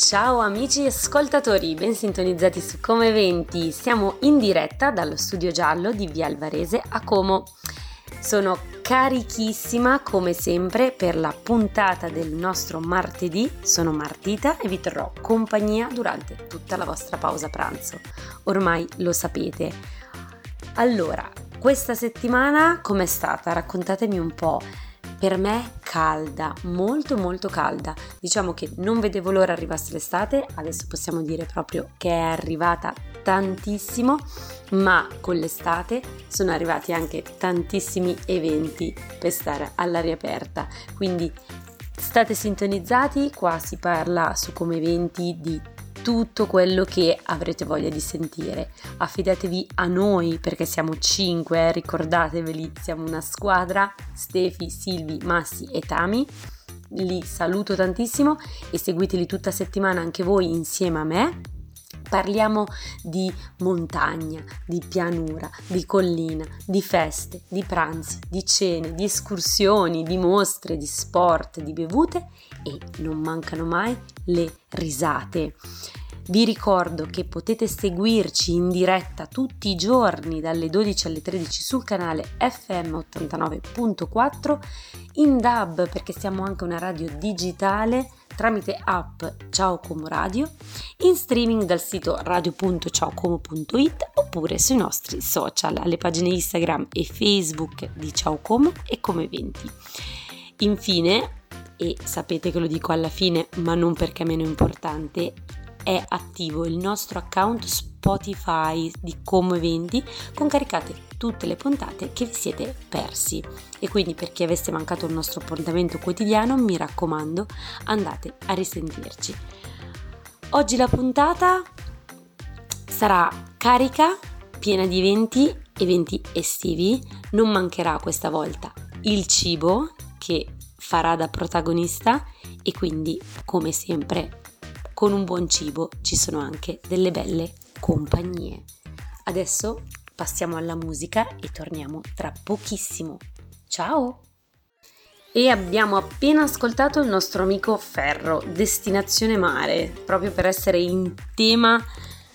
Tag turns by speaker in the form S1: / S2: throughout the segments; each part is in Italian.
S1: Ciao amici ascoltatori, ben sintonizzati su Come Eventi. Siamo in diretta dallo studio giallo di Via Alvarese a Como. Sono carichissima come sempre per la puntata del nostro martedì. Sono Martita e vi terrò compagnia durante tutta la vostra pausa pranzo. Ormai lo sapete. Allora, questa settimana com'è stata? Raccontatemi un po' per me calda, molto molto calda. Diciamo che non vedevo l'ora arrivasse l'estate, adesso possiamo dire proprio che è arrivata tantissimo, ma con l'estate sono arrivati anche tantissimi eventi per stare all'aria aperta. Quindi state sintonizzati, qua si parla su come eventi di tutto quello che avrete voglia di sentire. Affidatevi a noi perché siamo cinque, eh, ricordateveli, siamo una squadra, Stefi, Silvi, Massi e Tami. Li saluto tantissimo e seguiteli tutta settimana anche voi insieme a me. Parliamo di montagna, di pianura, di collina, di feste, di pranzi, di cene, di escursioni, di mostre, di sport, di bevute e non mancano mai le risate. Vi ricordo che potete seguirci in diretta tutti i giorni dalle 12 alle 13 sul canale FM 89.4 in DAB perché siamo anche una radio digitale tramite app Ciao Como Radio, in streaming dal sito radio.ciaocomo.it oppure sui nostri social, alle pagine Instagram e Facebook di Ciao Como e Come Eventi. Infine, e sapete che lo dico alla fine, ma non perché è meno importante, è attivo il nostro account Spotify di Como Eventi con caricate tutte le puntate che vi siete persi. E quindi per chi avesse mancato il nostro appuntamento quotidiano, mi raccomando, andate a risentirci. Oggi la puntata sarà carica, piena di eventi, eventi estivi. Non mancherà questa volta il cibo che farà da protagonista e quindi come sempre con un buon cibo ci sono anche delle belle compagnie. Adesso passiamo alla musica e torniamo tra pochissimo. Ciao! E abbiamo appena ascoltato il nostro amico Ferro, Destinazione Mare, proprio per essere in tema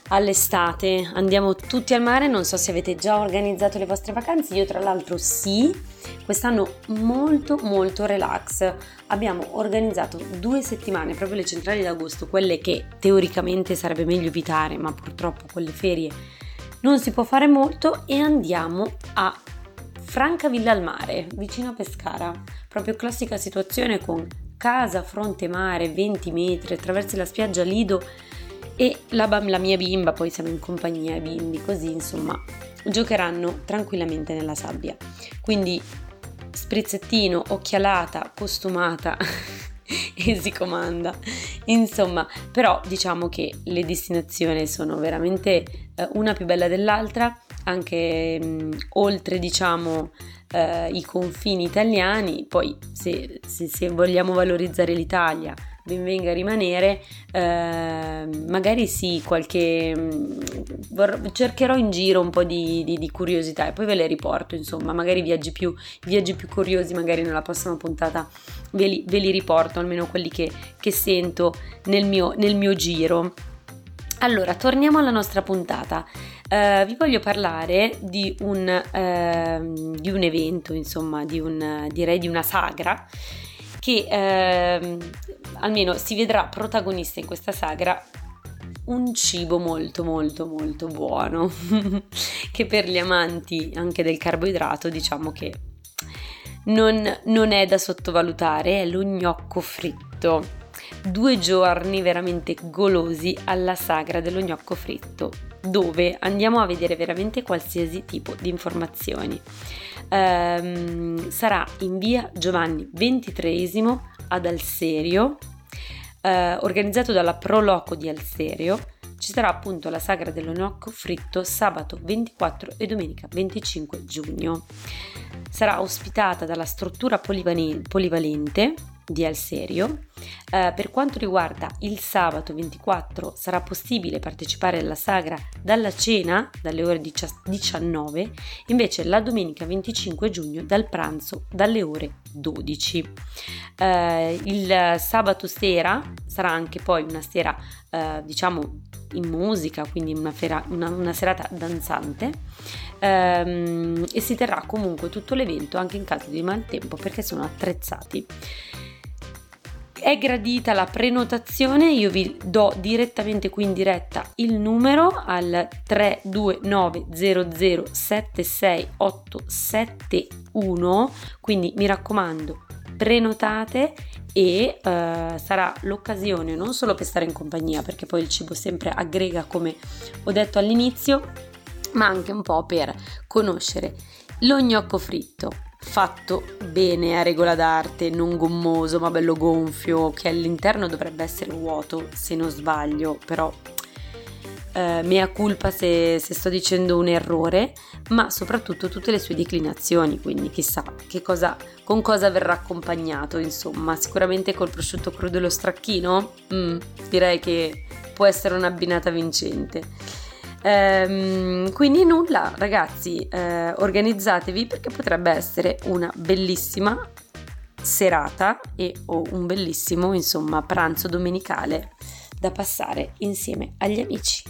S1: all'estate. Andiamo tutti al mare, non so se avete già organizzato le vostre vacanze, io tra l'altro sì, quest'anno molto molto relax. Abbiamo organizzato due settimane, proprio le centrali d'agosto, quelle che teoricamente sarebbe meglio evitare, ma purtroppo con le ferie non si può fare molto e andiamo a Francavilla al mare, vicino a Pescara. Proprio classica situazione con casa fronte mare, 20 metri, attraversi la spiaggia Lido e la, la mia bimba, poi siamo in compagnia ai bimbi, così insomma giocheranno tranquillamente nella sabbia. Quindi sprizzettino, occhialata, costumata e si comanda. Insomma, però diciamo che le destinazioni sono veramente eh, una più bella dell'altra, anche mh, mm, oltre diciamo eh, i confini italiani, poi se, se, se vogliamo valorizzare l'Italia ben venga a rimanere, eh, magari sì, qualche... Mm, vor- cercherò in giro un po' di, di, di, curiosità e poi ve le riporto, insomma, magari viaggi più, viaggi più curiosi, magari nella prossima puntata ve li, ve li riporto, almeno quelli che, che sento nel mio, nel mio giro. Allora, torniamo alla nostra puntata. Uh, vi voglio parlare di un, uh, di un evento, insomma, di un, direi di una sagra che uh, almeno si vedrà protagonista in questa sagra un cibo molto molto molto buono. Che per gli amanti anche del carboidrato diciamo che non, non è da sottovalutare è lo gnocco fritto. Due giorni veramente golosi alla sagra dello gnocco fritto dove andiamo a vedere veramente qualsiasi tipo di informazioni ehm, sarà in via Giovanni XXIII ad Alserio, eh, organizzato dalla Pro Loco di Alserio. Ci sarà appunto la sagra dello gnocco fritto sabato 24 e domenica 25 giugno. Sarà ospitata dalla struttura polivalente di Al Serio. Eh, per quanto riguarda il sabato 24 sarà possibile partecipare alla sagra dalla cena dalle ore 19, invece la domenica 25 giugno dal pranzo dalle ore 12. Eh, il sabato sera sarà anche poi una sera eh, diciamo in musica, quindi una, fera, una, una serata danzante ehm, e si terrà comunque tutto l'evento anche in caso di maltempo perché sono attrezzati. È gradita la prenotazione, io vi do direttamente qui in diretta il numero al 32900768871, quindi mi raccomando prenotate e uh, sarà l'occasione non solo per stare in compagnia perché poi il cibo sempre aggrega come ho detto all'inizio ma anche un po' per conoscere lo gnocco fritto fatto bene a regola d'arte, non gommoso ma bello gonfio, che all'interno dovrebbe essere vuoto se non sbaglio, però eh, mea culpa se, se, sto dicendo un errore, ma soprattutto tutte le sue declinazioni, quindi chissà che cosa, con cosa verrà accompagnato, insomma, sicuramente col prosciutto crudo e lo stracchino, mm, direi che può essere un'abbinata vincente. Ehm, quindi nulla, ragazzi, eh, organizzatevi perché potrebbe essere una bellissima serata e o un bellissimo, insomma, pranzo domenicale da passare insieme agli amici.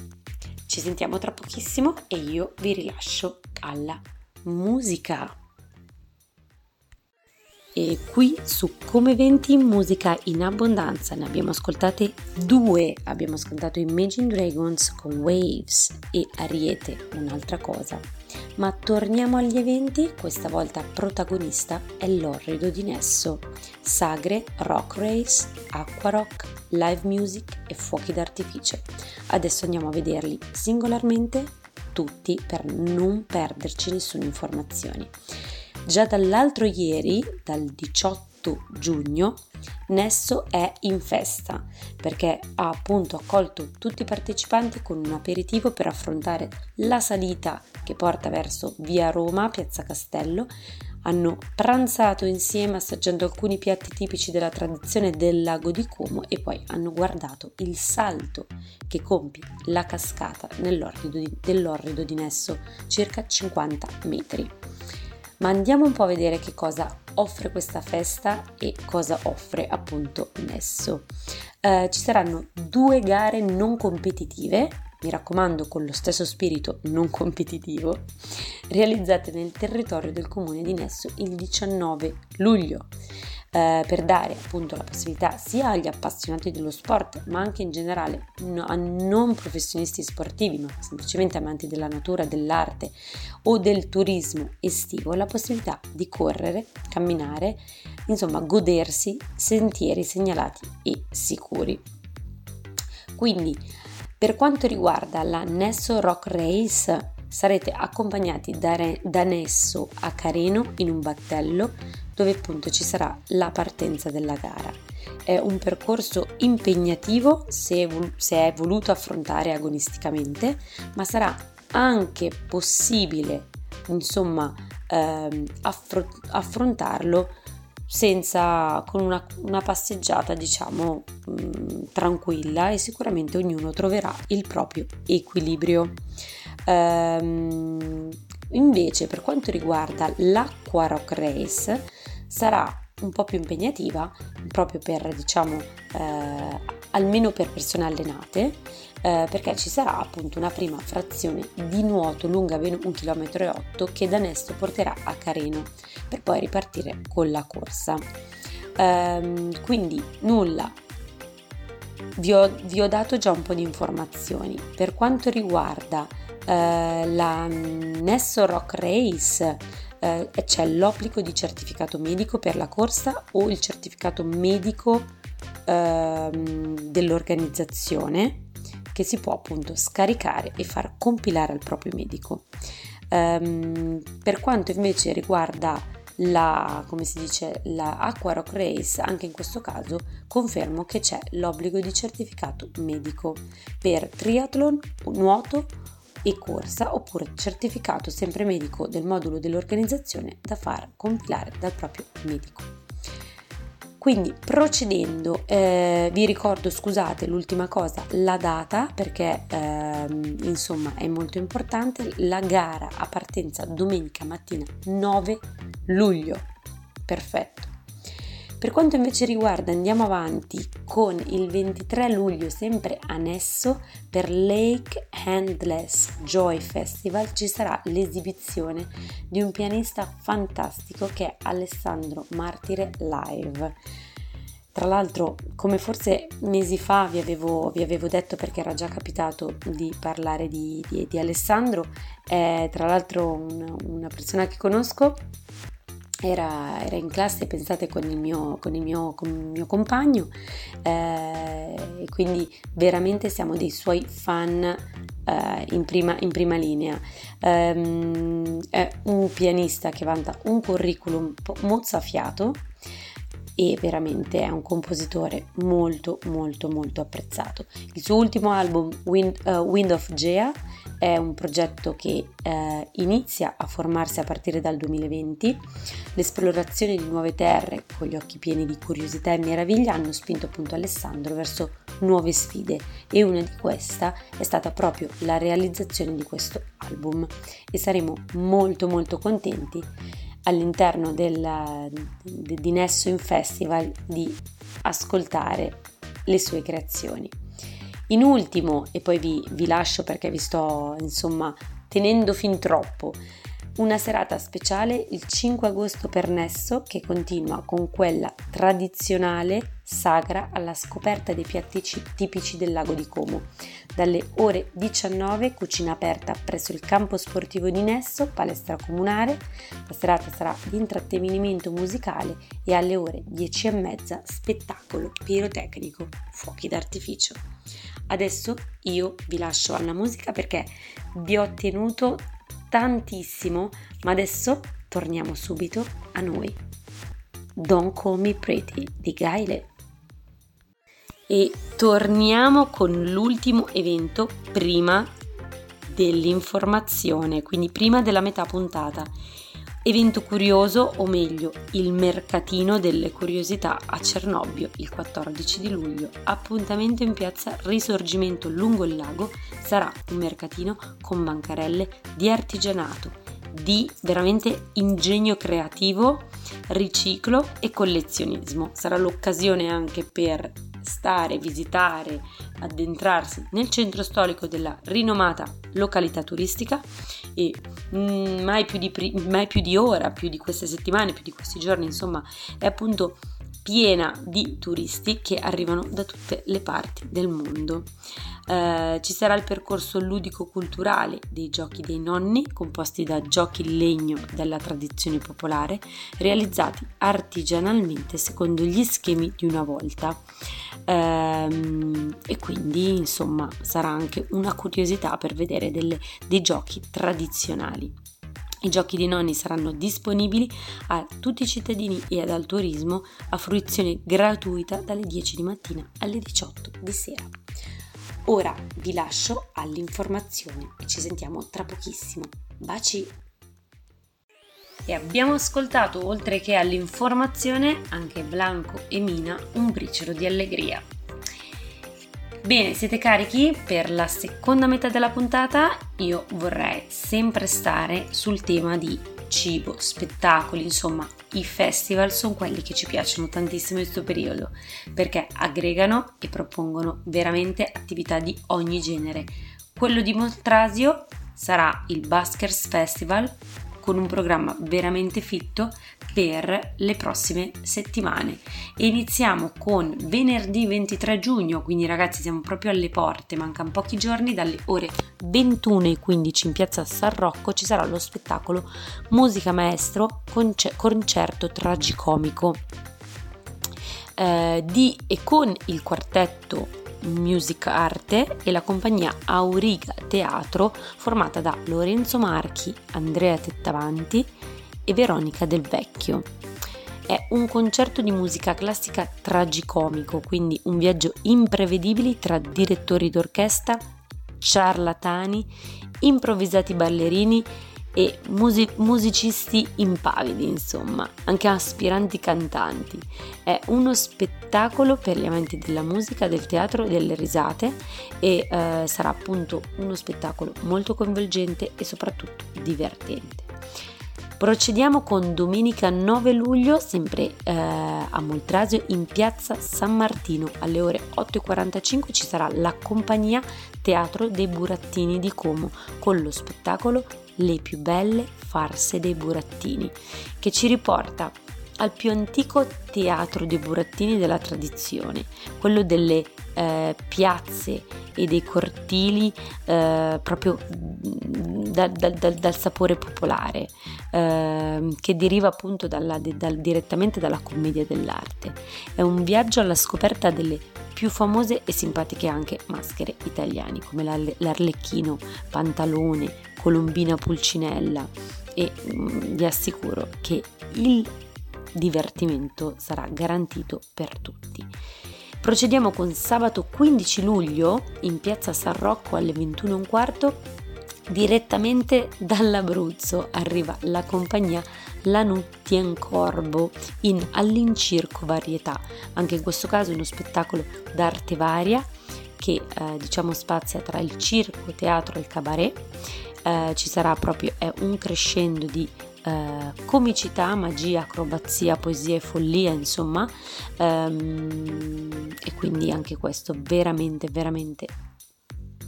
S1: Ci sentiamo tra pochissimo e io vi rilascio alla musica e qui su Come 20 musica in abbondanza ne abbiamo ascoltate due. Abbiamo ascoltato Imagine Dragons con Waves e Ariete un'altra cosa. Ma torniamo agli eventi. Questa volta protagonista è l'orrido di Nesso sagre, rock race, acqua rock, live music e fuochi d'artificio. Adesso andiamo a vederli singolarmente tutti per non perderci nessuna informazione Già dall'altro ieri, dal 18 giugno, Nesso è in festa perché ha appunto accolto tutti i partecipanti con un aperitivo per affrontare la salita che porta verso via Roma, piazza Castello. Hanno pranzato insieme assaggiando alcuni piatti tipici della tradizione del lago di Como e poi hanno guardato il salto che compie la cascata nell'orrido di, dell'orrido di Nesso, circa 50 metri ma andiamo un po' a vedere che cosa offre questa festa e cosa offre appunto Nesso. Eh, ci saranno due gare non competitive, mi raccomando con lo stesso spirito non competitivo, realizzate nel territorio del comune di Nesso il 19 luglio eh, per dare appunto la possibilità sia agli appassionati dello sport ma anche in generale no, a non professionisti sportivi ma semplicemente amanti della natura, dell'arte o del turismo estivo la possibilità di correre, camminare, insomma godersi sentieri segnalati e sicuri. Quindi per quanto riguarda la Nesso Rock Race sarete accompagnati da, Re, da Nesso a Careno in un battello dove appunto ci sarà la partenza della gara. È un percorso impegnativo se, se è voluto affrontare agonisticamente, ma sarà anche possibile insomma ehm, affro- affrontarlo senza con una, una passeggiata diciamo mh, mm, tranquilla e sicuramente ognuno troverà il proprio equilibrio. Ehm, invece per quanto riguarda l'acqua rock race sarà un po' più impegnativa proprio per diciamo eh, almeno per persone allenate eh, perché ci sarà appunto una prima frazione di nuoto lunga ben 1,8 km che da Nesto porterà a Careno per poi ripartire con la corsa. Ehm, quindi nulla. Vi ho, vi ho, dato già un po' di informazioni. Per quanto riguarda eh, la Nesso Rock Race eh, c'è l'obbligo di certificato medico per la corsa o il certificato medico eh, dell'organizzazione che si può appunto scaricare e far compilare al proprio medico. Um, per quanto invece riguarda la, come si dice, la Aqua Rock Race, anche in questo caso confermo che c'è l'obbligo di certificato medico per triathlon, nuoto e corsa oppure certificato sempre medico del modulo dell'organizzazione da far compilare dal proprio medico. Quindi procedendo, eh, vi ricordo, scusate, l'ultima cosa, la data perché eh, insomma è molto importante, la gara a partenza domenica mattina 9 luglio. Perfetto. Per quanto invece riguarda, andiamo avanti con il 23 luglio, sempre annesso, per Lake Handless Joy Festival ci sarà l'esibizione di un pianista fantastico che è Alessandro Martire Live. Tra l'altro, come forse mesi fa vi avevo, vi avevo, detto perché era già capitato di parlare di, di, di Alessandro, è tra l'altro un, una persona che conosco era, era, in classe, pensate, con il mio, con il mio, con il mio compagno eh, e quindi veramente siamo dei suoi fan eh, in, prima, in, prima, linea. Um, è un pianista che vanta un curriculum mozzafiato e veramente è un compositore molto molto molto apprezzato. Il suo ultimo album Wind, uh, Wind of Gea è un progetto che uh, inizia a formarsi a partire dal 2020. L'esplorazione di nuove terre con gli occhi pieni di curiosità e meraviglia hanno spinto appunto Alessandro verso nuove sfide e una di queste è stata proprio la realizzazione di questo album e saremo molto molto contenti all'interno del, di in Festival di ascoltare le sue creazioni. In ultimo, e poi vi, vi lascio perché vi sto insomma tenendo fin troppo, una serata speciale il 5 agosto per Nesso che continua con quella tradizionale sagra alla scoperta dei piatti tipici del lago di Como. Dalle ore 19 cucina aperta presso il campo sportivo di Nesso, palestra comunale. La serata sarà di intrattenimento musicale e alle ore 10 e mezza spettacolo pirotecnico, fuochi d'artificio. Adesso io vi lascio alla musica perché vi ho tenuto tantissimo, ma adesso torniamo subito a noi. Don't Call Me Pretty di Gaile. E torniamo con l'ultimo evento prima dell'informazione, quindi prima della metà puntata. Evento curioso, o meglio, il mercatino delle curiosità a Cernobbio il 14 di luglio. Appuntamento in piazza Risorgimento lungo il lago. Sarà un mercatino con bancarelle di artigianato, di veramente ingegno creativo, riciclo e collezionismo. Sarà l'occasione anche per stare, visitare, addentrarsi nel centro storico della rinomata località turistica e mm, mai, più di, mai più di ora, più di queste settimane, più di questi giorni, insomma, è appunto piena di turisti che arrivano da tutte le parti del mondo. Eh, ci sarà il percorso ludico-culturale dei giochi dei nonni, composti da giochi in legno della tradizione popolare, realizzati artigianalmente secondo gli schemi di una volta. Eh, e quindi, insomma, sarà anche una curiosità per vedere delle, dei giochi tradizionali. I giochi dei nonni saranno disponibili a tutti i cittadini e ad al turismo a fruizione gratuita dalle 10 di mattina alle 18 di sera. Ora vi lascio all'informazione e ci sentiamo tra pochissimo. Baci! E abbiamo ascoltato, oltre che all'informazione, anche Blanco e Mina un briciolo di allegria. Bene, siete carichi per la seconda metà della puntata? Io vorrei sempre stare sul tema di cibo, spettacoli, insomma, i festival sono quelli che ci piacciono tantissimo in questo periodo perché aggregano e propongono veramente attività di ogni genere. Quello di Montrasio sarà il Baskers Festival con un programma veramente fitto per le prossime settimane. Iniziamo con venerdì 23 giugno, quindi ragazzi siamo proprio alle porte, mancano pochi giorni, dalle ore 21.15 in piazza San Rocco ci sarà lo spettacolo Musica Maestro concer- Concerto Tragicomico. Eh, di e con il quartetto Music Arte e la compagnia Auriga Teatro formata da Lorenzo Marchi, Andrea Tettavanti e Veronica Del Vecchio. È un concerto di musica classica tragicomico, quindi un viaggio imprevedibile tra direttori d'orchestra, ciarlatani, improvvisati ballerini e music- musicisti impavidi, insomma, anche aspiranti cantanti. È uno spettacolo per gli amanti della musica, del teatro e delle risate e eh, sarà appunto uno spettacolo molto coinvolgente e soprattutto divertente. Procediamo con domenica 9 luglio, sempre eh, a Moltrasio, in piazza San Martino. Alle ore 8.45 ci sarà la compagnia Teatro dei Burattini di Como con lo spettacolo Le più belle farse dei burattini, che ci riporta al più antico teatro dei burattini della tradizione, quello delle eh, piazze e dei cortili eh, proprio da, da, da, dal sapore popolare, eh, che deriva appunto dalla, dal, direttamente dalla commedia dell'arte. È un viaggio alla scoperta delle più famose e simpatiche anche maschere italiane, come l'Arlecchino, Pantalone, Colombina Pulcinella e mm, vi assicuro che il divertimento sarà garantito per tutti. Procediamo con sabato 15 luglio in piazza San Rocco alle 21.15 direttamente dall'Abruzzo arriva la compagnia Lanuttien Corbo in All'incirco Varietà, anche in questo caso uno spettacolo d'arte varia che eh, diciamo spazia tra il circo, teatro e il cabaret. Eh, ci sarà proprio è un crescendo di eh, comicità, magia, acrobazia, poesia e follia, insomma, ehm, e quindi anche questo veramente, veramente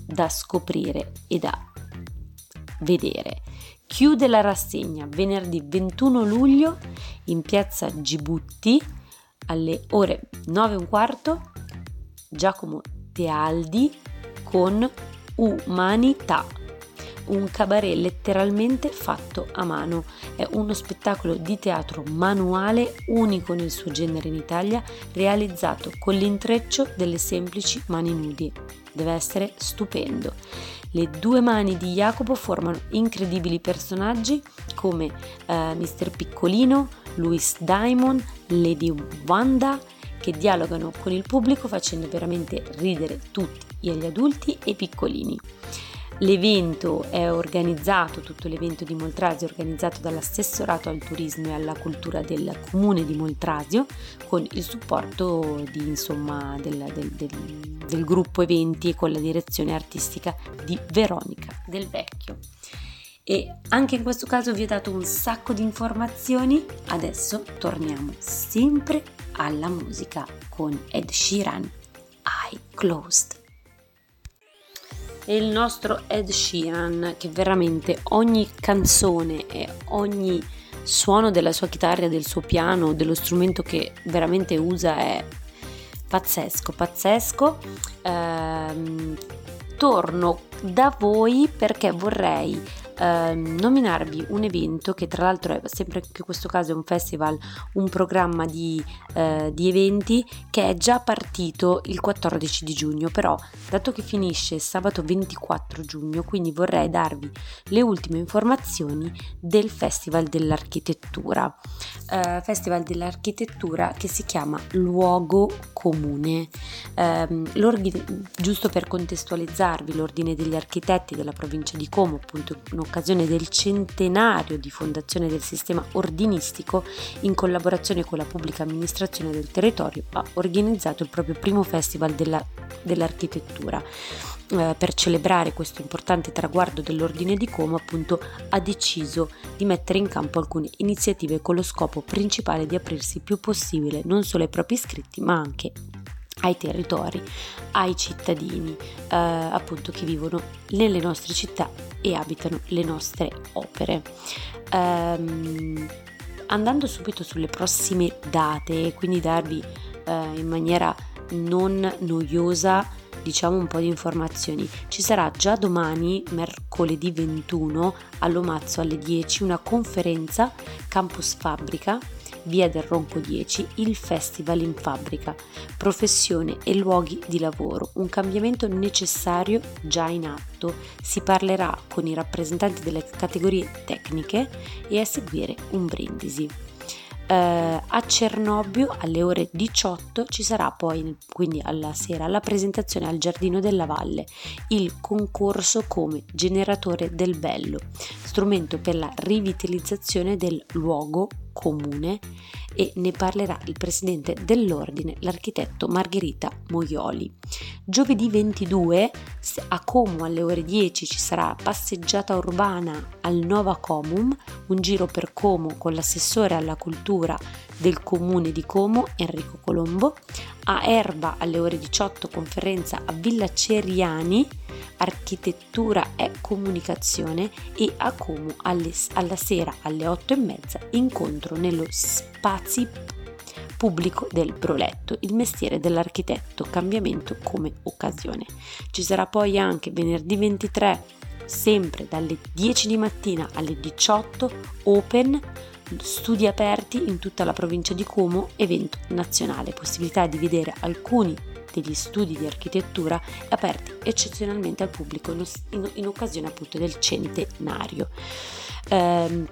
S1: da scoprire e da vedere. Chiude la rassegna venerdì 21 luglio in piazza Gibutti alle ore 9 e un quarto. Giacomo Tealdi con Umanità un cabaret letteralmente fatto a mano. È uno spettacolo di teatro manuale unico nel suo genere in Italia, realizzato con l'intreccio delle semplici mani nudi. Deve essere stupendo. Le due mani di Jacopo formano incredibili personaggi come eh, Mr. Piccolino, Louis Diamond, Lady Wanda, che dialogano con il pubblico facendo veramente ridere tutti, gli adulti e i piccolini. L'evento è organizzato, tutto l'evento di Moltrasio è organizzato dall'assessorato al turismo e alla cultura del comune di Moltrasio con il supporto di, insomma, del, del, del, del gruppo eventi e con la direzione artistica di Veronica Del Vecchio. E anche in questo caso vi ho dato un sacco di informazioni, adesso torniamo sempre alla musica con Ed Sheeran, I Closed e il nostro Ed Sheeran che veramente ogni canzone e ogni suono della sua chitarra, del suo piano, dello strumento che veramente usa è pazzesco, pazzesco. Ehm, torno da voi perché vorrei eh, nominarvi un evento che tra l'altro è sempre in questo caso è un festival, un programma di, eh, di eventi che è già partito il 14 di giugno, però dato che finisce sabato 24 giugno, quindi vorrei darvi le ultime informazioni del Festival dell'Architettura. Eh, Festival dell'Architettura che si chiama Luogo Comune. Eh, giusto per contestualizzarvi, l'Ordine degli Architetti della provincia di Como, appunto occasione del centenario di fondazione del sistema ordinistico, in collaborazione con la pubblica amministrazione del territorio, ha organizzato il proprio primo festival della, dell'architettura. Eh, per celebrare questo importante traguardo dell'ordine di Como, appunto, ha deciso di mettere in campo alcune iniziative con lo scopo principale di aprirsi il più possibile non solo ai propri iscritti, ma anche ai territori, ai cittadini eh, appunto che vivono nelle nostre città e abitano le nostre opere. Um, andando subito sulle prossime date, quindi darvi eh, in maniera non noiosa diciamo un po' di informazioni. Ci sarà già domani, mercoledì 21, all'Omazzo alle 10, una conferenza Campus Fabbrica Via del Ronco 10, il Festival in Fabbrica, professione e luoghi di lavoro, un cambiamento necessario già in atto. Si parlerà con i rappresentanti delle categorie tecniche e a seguire un brindisi. eh, a Cernobbio alle ore 18 ci sarà poi, quindi alla sera, la presentazione al Giardino della Valle, il concorso come generatore del bello, strumento per la rivitalizzazione del luogo comune e ne parlerà il presidente dell'ordine, l'architetto Margherita Moioli. Giovedì 22 a Como alle ore 10 ci sarà passeggiata urbana al Nova Comum, un giro per Como con l'assessore alla cultura del comune di Como, Enrico Colombo. A Erba alle ore 18 conferenza a Villa Ceriani architettura e comunicazione e a Como alle, alla sera alle 8 e mezza incontro nello Spazi pubblico del Broletto, il mestiere dell'architetto, cambiamento come occasione. Ci sarà poi anche venerdì 23, sempre dalle 10 di mattina alle 18, Open, studi aperti in tutta la provincia di Como, evento nazionale, possibilità di vedere alcuni degli studi di architettura aperti eccezionalmente al pubblico in, in, occasione appunto del centenario. Eh,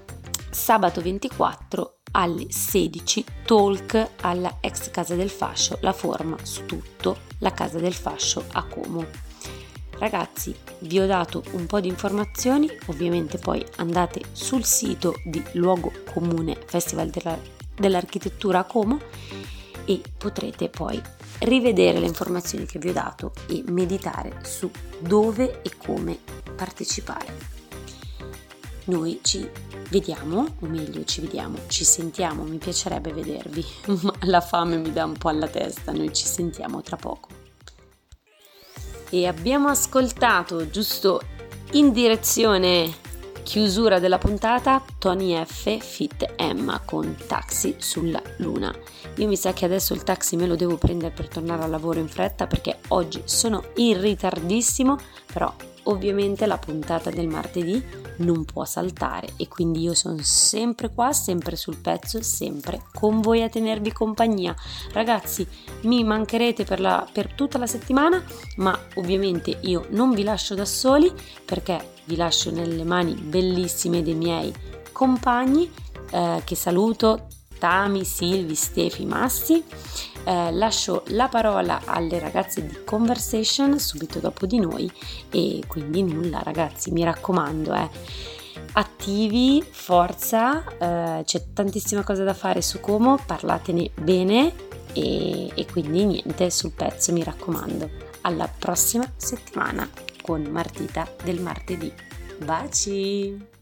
S1: sabato 24 alle 16 talk alla ex Casa del Fascio, la forma su tutto, la Casa del Fascio a Como. Ragazzi, vi ho dato un po' di informazioni, ovviamente poi andate sul sito di Luogo Comune Festival della, dell'Architettura a Como e potrete poi rivedere le informazioni che vi ho dato e meditare su dove e come partecipare. Noi ci vediamo, o meglio ci vediamo, ci sentiamo, mi piacerebbe vedervi, ma la fame mi dà un po' alla testa, noi ci sentiamo tra poco. E abbiamo ascoltato giusto in direzione Chiusura della puntata Tony F Fit Emma con Taxi sulla Luna. Io mi sa che adesso il taxi me lo devo prendere per tornare al lavoro in fretta perché oggi sono in ritardissimo, però ovviamente la puntata del martedì non può saltare e quindi io sono sempre qua, sempre sul pezzo, sempre con voi a tenervi compagnia. Ragazzi, mi mancherete per, la, per tutta la settimana, ma ovviamente io non vi lascio da soli perché vi lascio nelle mani bellissime dei miei compagni eh, che saluto Tami, Silvi, Stefi, Massi. Eh, lascio la parola alle ragazze di Conversation subito dopo di noi e quindi nulla ragazzi, mi raccomando, eh, attivi, forza, eh, c'è tantissima cosa da fare su Como, parlatene bene e, e quindi niente, sul pezzo mi raccomando. Alla prossima settimana con Martita del martedì. Baci!